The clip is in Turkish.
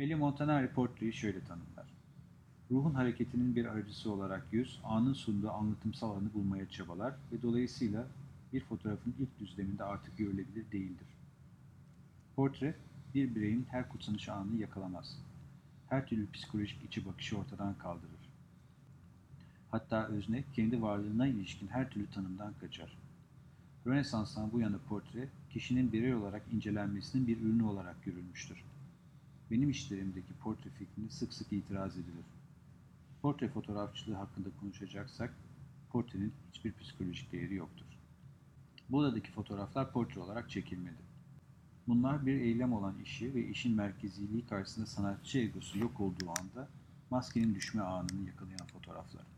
Eli Montanari portreyi şöyle tanımlar. Ruhun hareketinin bir aracısı olarak yüz, anın sunduğu anlatımsal alanı bulmaya çabalar ve dolayısıyla bir fotoğrafın ilk düzleminde artık görülebilir değildir. Portre, bir bireyin her kutsanış anını yakalamaz. Her türlü psikolojik içi bakışı ortadan kaldırır. Hatta özne, kendi varlığına ilişkin her türlü tanımdan kaçar. Rönesans'tan bu yana portre, kişinin birey olarak incelenmesinin bir ürünü olarak görülmüştür. Benim işlerimdeki portre fikrine sık sık itiraz edilir. Portre fotoğrafçılığı hakkında konuşacaksak, portrenin hiçbir psikolojik değeri yoktur. Buradaki fotoğraflar portre olarak çekilmedi. Bunlar bir eylem olan işi ve işin merkeziliği karşısında sanatçı egosu yok olduğu anda maskenin düşme anını yakalayan fotoğraflar.